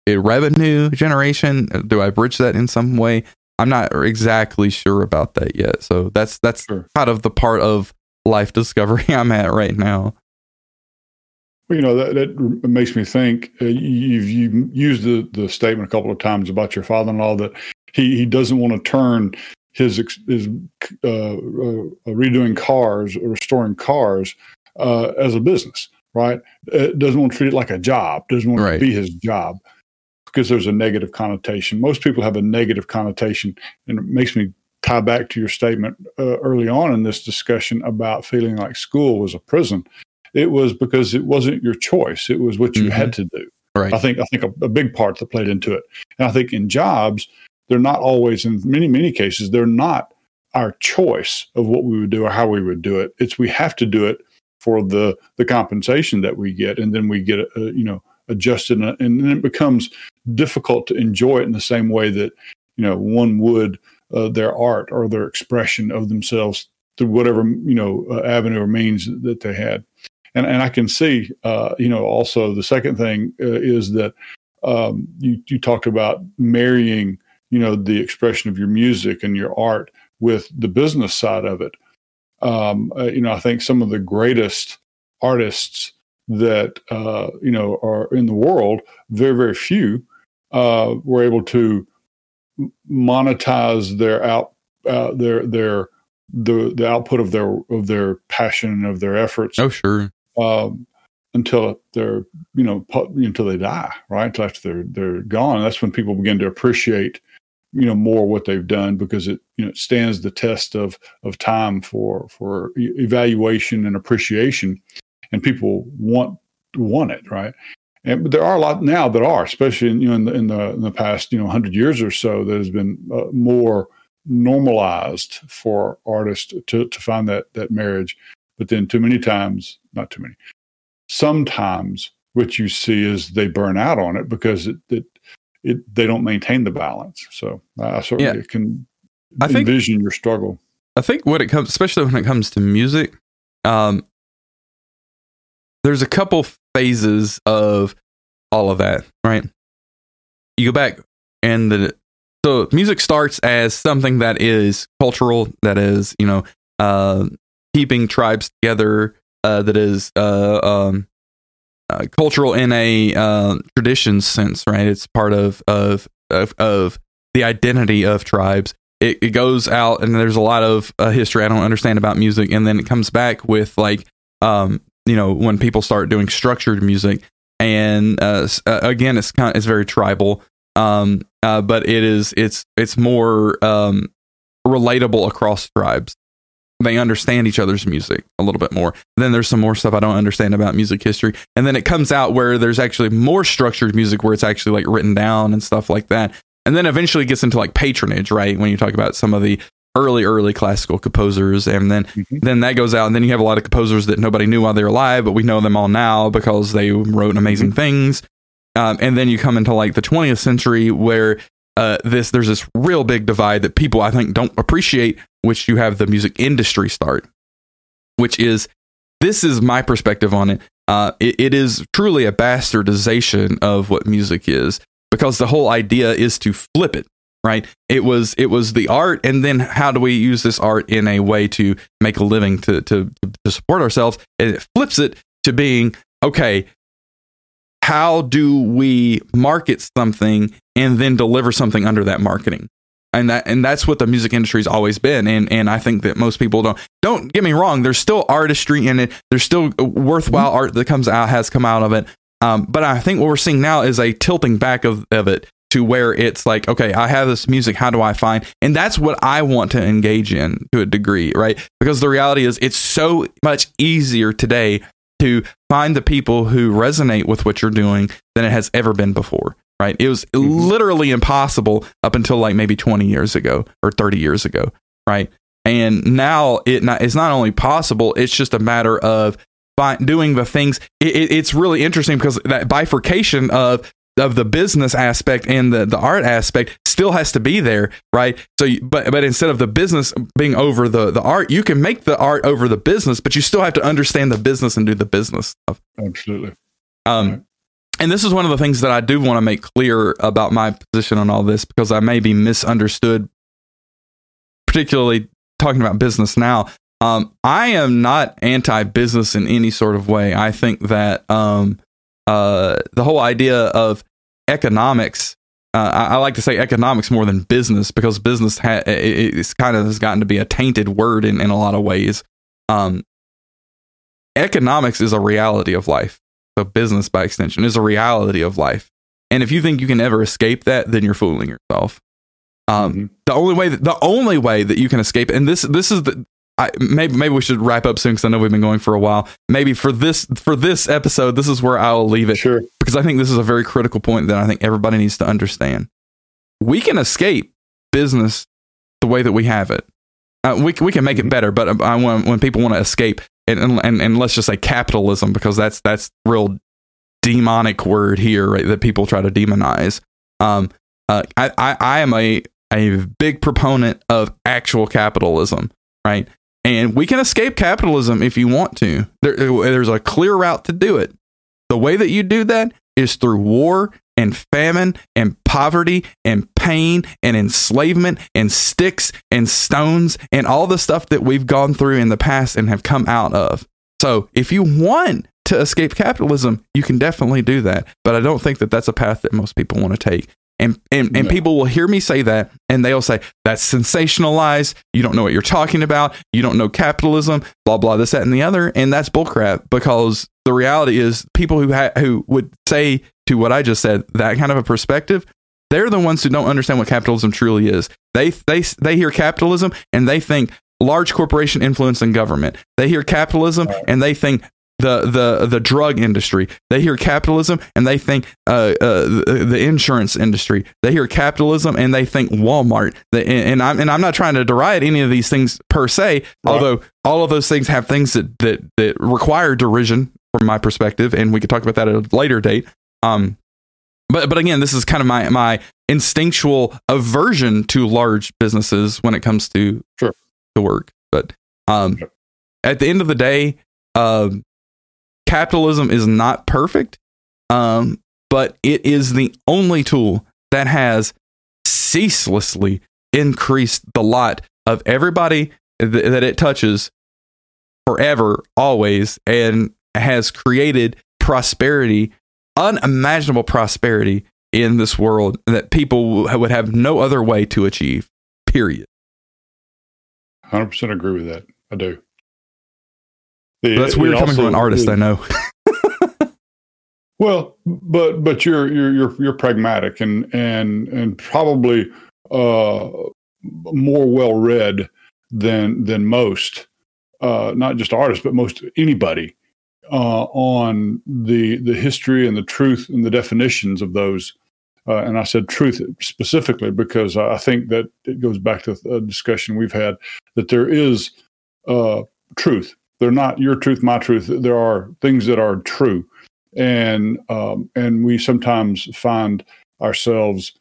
a revenue generation. Do I bridge that in some way? I'm not exactly sure about that yet. So that's that's sure. kind of the part of life discovery [laughs] I'm at right now. Well, you know that, that makes me think. Uh, you've you used the the statement a couple of times about your father-in-law that he he doesn't want to turn his his uh, uh, redoing cars or restoring cars uh, as a business, right? It doesn't want to treat it like a job. Doesn't want right. to be his job because there's a negative connotation. Most people have a negative connotation, and it makes me tie back to your statement uh, early on in this discussion about feeling like school was a prison. It was because it wasn't your choice; it was what you mm-hmm. had to do. Right. I think I think a, a big part that played into it, and I think in jobs they're not always in many many cases they're not our choice of what we would do or how we would do it. It's we have to do it for the the compensation that we get and then we get uh, you know adjusted and, and then it becomes difficult to enjoy it in the same way that you know one would uh, their art or their expression of themselves through whatever you know uh, avenue or means that they had. And and I can see uh, you know also the second thing uh, is that um, you you talked about marrying you know the expression of your music and your art with the business side of it um, uh, you know I think some of the greatest artists that uh, you know are in the world very very few uh, were able to monetize their out uh, their their the the output of their of their passion and of their efforts. Oh, sure. Um, until they're you know until they die, right? Until after they're they're gone. That's when people begin to appreciate you know more what they've done because it you know stands the test of of time for for evaluation and appreciation, and people want want it, right? And but there are a lot now that are, especially in, you know in the in the, in the past you know hundred years or so, that has been uh, more normalized for artists to to find that that marriage. But then too many times, not too many, sometimes what you see is they burn out on it because it, it, it they don't maintain the balance. So I certainly yeah. can I envision think, your struggle. I think when it comes, especially when it comes to music, um, there's a couple phases of all of that, right? You go back and the so music starts as something that is cultural, that is, you know, uh, keeping tribes together, uh, that is uh, um, uh, cultural in a uh, tradition sense, right? It's part of of of, of the identity of tribes. It, it, goes out, and there's a lot of uh, history I don't understand about music, and then it comes back with like, um, you know, when people start doing structured music, and uh, uh, again, it's kind of, it's very tribal, um, but it is it's it's more um, relatable across tribes. They understand each other's music a little bit more. Then there's some more stuff I don't understand about music history, and then it comes out where there's actually more structured music where it's actually like written down and stuff like that. And then eventually gets into like patronage, right? When you talk about some of the early early classical composers and then mm-hmm. then that goes out and then you have a lot of composers that nobody knew while they were alive but we know them all now because they wrote amazing mm-hmm. things um, and then you come into like the 20th century where uh, this there's this real big divide that people i think don't appreciate which you have the music industry start which is this is my perspective on it. Uh, it, it is truly a bastardization of what music is because the whole idea is to flip it right? It was it was the art and then how do we use this art in a way to make a living to to to support ourselves? And it flips it to being okay how do we market something and then deliver something under that marketing and that and that's what the music industry's always been and and I think that most people don't don't get me wrong there's still artistry in it there's still worthwhile mm-hmm. art that comes out has come out of it um, but I think what we're seeing now is a tilting back of, of it to where it's like, okay, I have this music. How do I find? And that's what I want to engage in to a degree, right? Because the reality is, it's so much easier today to find the people who resonate with what you're doing than it has ever been before, right? It was mm-hmm. literally impossible up until like maybe 20 years ago or 30 years ago, right? And now it not, it's not only possible, it's just a matter of doing the things. It, it, it's really interesting because that bifurcation of of the business aspect and the, the art aspect still has to be there, right? So, but but instead of the business being over the the art, you can make the art over the business, but you still have to understand the business and do the business stuff. Absolutely. Um, right. and this is one of the things that I do want to make clear about my position on all this because I may be misunderstood, particularly talking about business now. Um, I am not anti-business in any sort of way. I think that um, uh, the whole idea of economics. Uh, I, I, like to say economics more than business because business ha- it, it's kind of has gotten to be a tainted word in, in a lot of ways. Um, economics is a reality of life. So business, by extension, is a reality of life. And if you think you can ever escape that, then you're fooling yourself. Um, mm-hmm. The only way, that, the only way that you can escape, and this this is the I, maybe maybe we should wrap up soon because I know we've been going for a while. Maybe for this for this episode, this is where I will leave it. Sure. Because I think this is a very critical point that I think everybody needs to understand. We can escape business the way that we have it. Uh, we we can make it better, but I want when people want to escape and, and and let's just say capitalism because that's that's real demonic word here right, that people try to demonize. Um, uh, I, I I am a a big proponent of actual capitalism, right? And we can escape capitalism if you want to. There, uh, there's a clear route to do it. The way that you do that is through war and famine and poverty and pain and enslavement and sticks and stones and all the stuff that we've gone through in the past and have come out of. So, if you want to escape capitalism, you can definitely do that. But I don't think that that's a path that most people want to take. And, and, and no. people will hear me say that and they'll say, that's sensationalized. You don't know what you're talking about. You don't know capitalism, blah, blah, this, that, and the other. And that's bullcrap because the reality is people who, ha- who would say to what I just said, that kind of a perspective, they're the ones who don't understand what capitalism truly is. They, they, they hear capitalism and they think large corporation influence in government. They hear capitalism and they think the the the drug industry. They hear capitalism and they think uh, uh, the, the, insurance industry. They hear capitalism and they think Walmart. and, and, I'm and I'm not trying to deride any of these things per se, right. although all of those things have things that that that require derision from my perspective, and we could talk about that at a later date. Um, but but again, this is kind of my my instinctual aversion to large businesses when it comes to sure. the work. But um, sure. at the end of the day, um, capitalism is not perfect, um, but it is the only tool that has ceaselessly increased the lot of everybody th- that it touches forever, always, and has created prosperity, unimaginable prosperity in this world that people would have no other way to achieve. Period. 100% agree with that. I do. The, that's weird coming from an artist, I know. [laughs] well, but but you're you're you're you're pragmatic and and and probably uh, more well read than than most, uh, not just artists, but most anybody uh, on the the history and the truth and the definitions of those. Uh, and I said truth specifically because I think that it goes back to a discussion we've had that there is uh, truth they're not your truth, my truth. There are things that are true, and um, and we sometimes find ourselves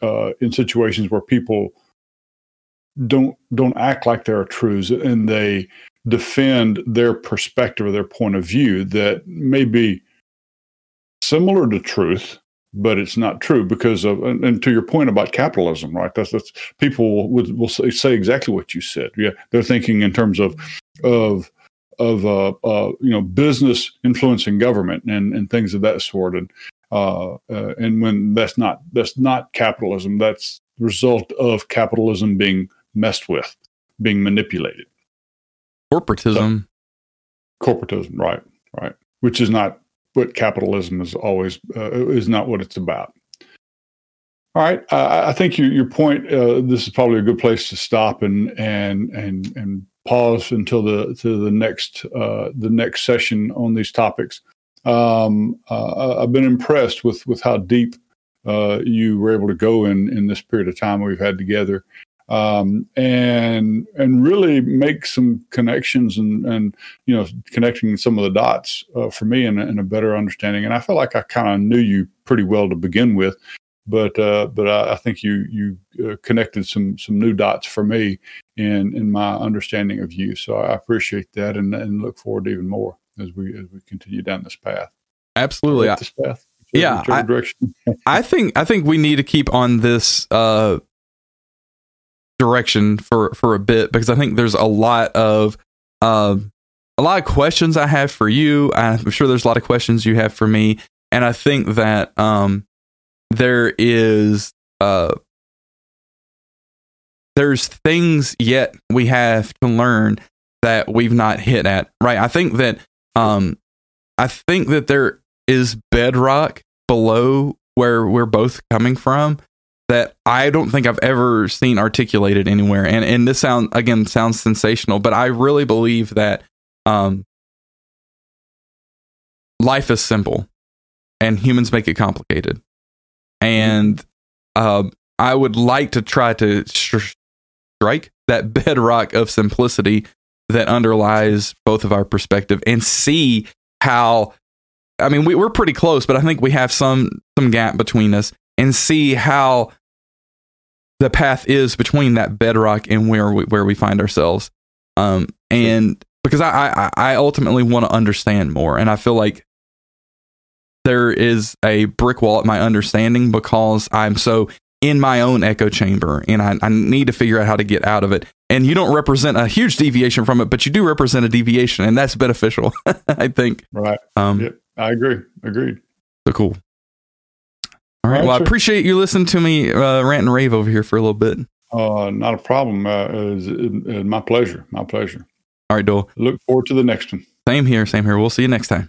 uh, in situations where people don't don't act like there are truths, and they defend their perspective or their point of view that may be similar to truth, but it's not true because of and, and, to your point about capitalism right? That's that's people would will say, say exactly what you said. Yeah they're thinking in terms of of of uh, uh, you know business influencing government and, and things of that sort. And uh, uh, and when that's not that's not capitalism that's the result of capitalism being messed with being manipulated. Corporatism. So, corporatism right right. Which is not what capitalism is always uh, is not what it's about. All right, uh, I think your your point. Uh, this is probably a good place to stop and and and and pause until the to the next uh, the next session on these topics. Um, uh, I've been impressed with with how deep uh, you were able to go in in this period of time we've had together, um, and and really make some connections and and you know connecting some of the dots uh, for me and, and a better understanding. And I felt like I kind of knew you pretty well to begin with, but uh, but I, I, think you you uh, connected some some new dots for me in in my understanding of you. So I appreciate that and, and look forward to even more as we as we continue down this path. Absolutely, this path. yeah, I, direction. [laughs] I think I think we need to keep on this uh, direction for for a bit because I think there's a lot of uh, a lot of questions I have for you. I'm sure there's a lot of questions you have for me, and I think that um, there is uh there's things yet we have to learn that we've not hit at right? I think that um i think that there is bedrock below where we're both coming from that i don't think i've ever seen articulated anywhere. And and this sound again sounds sensational but i really believe that um life is simple and humans make it complicated and uh, I would like to try to strike that [laughs] bedrock of simplicity that underlies both of our perspective and see how. I mean, we, we're pretty close, but I think we have some some gap between us, and see how the path is between that bedrock and where we, where we find ourselves. Um, and because I, I, I ultimately want to understand more, and I feel like there is a brick wall at my understanding because I'm so in my own echo chamber and I, I need to figure out how to get out of it. And you don't represent a huge deviation from it, but you do represent a deviation, and that's beneficial, [laughs] I think. Right. Um, yep. I agree. Agreed. So cool. All right. All right well, sir. I appreciate you listening to me uh, rant and rave over here for a little bit. Uh, not a problem. Uh, my pleasure. My pleasure. All right, Doyle. Look forward to the next one. Same here. Same here. We'll see you next time.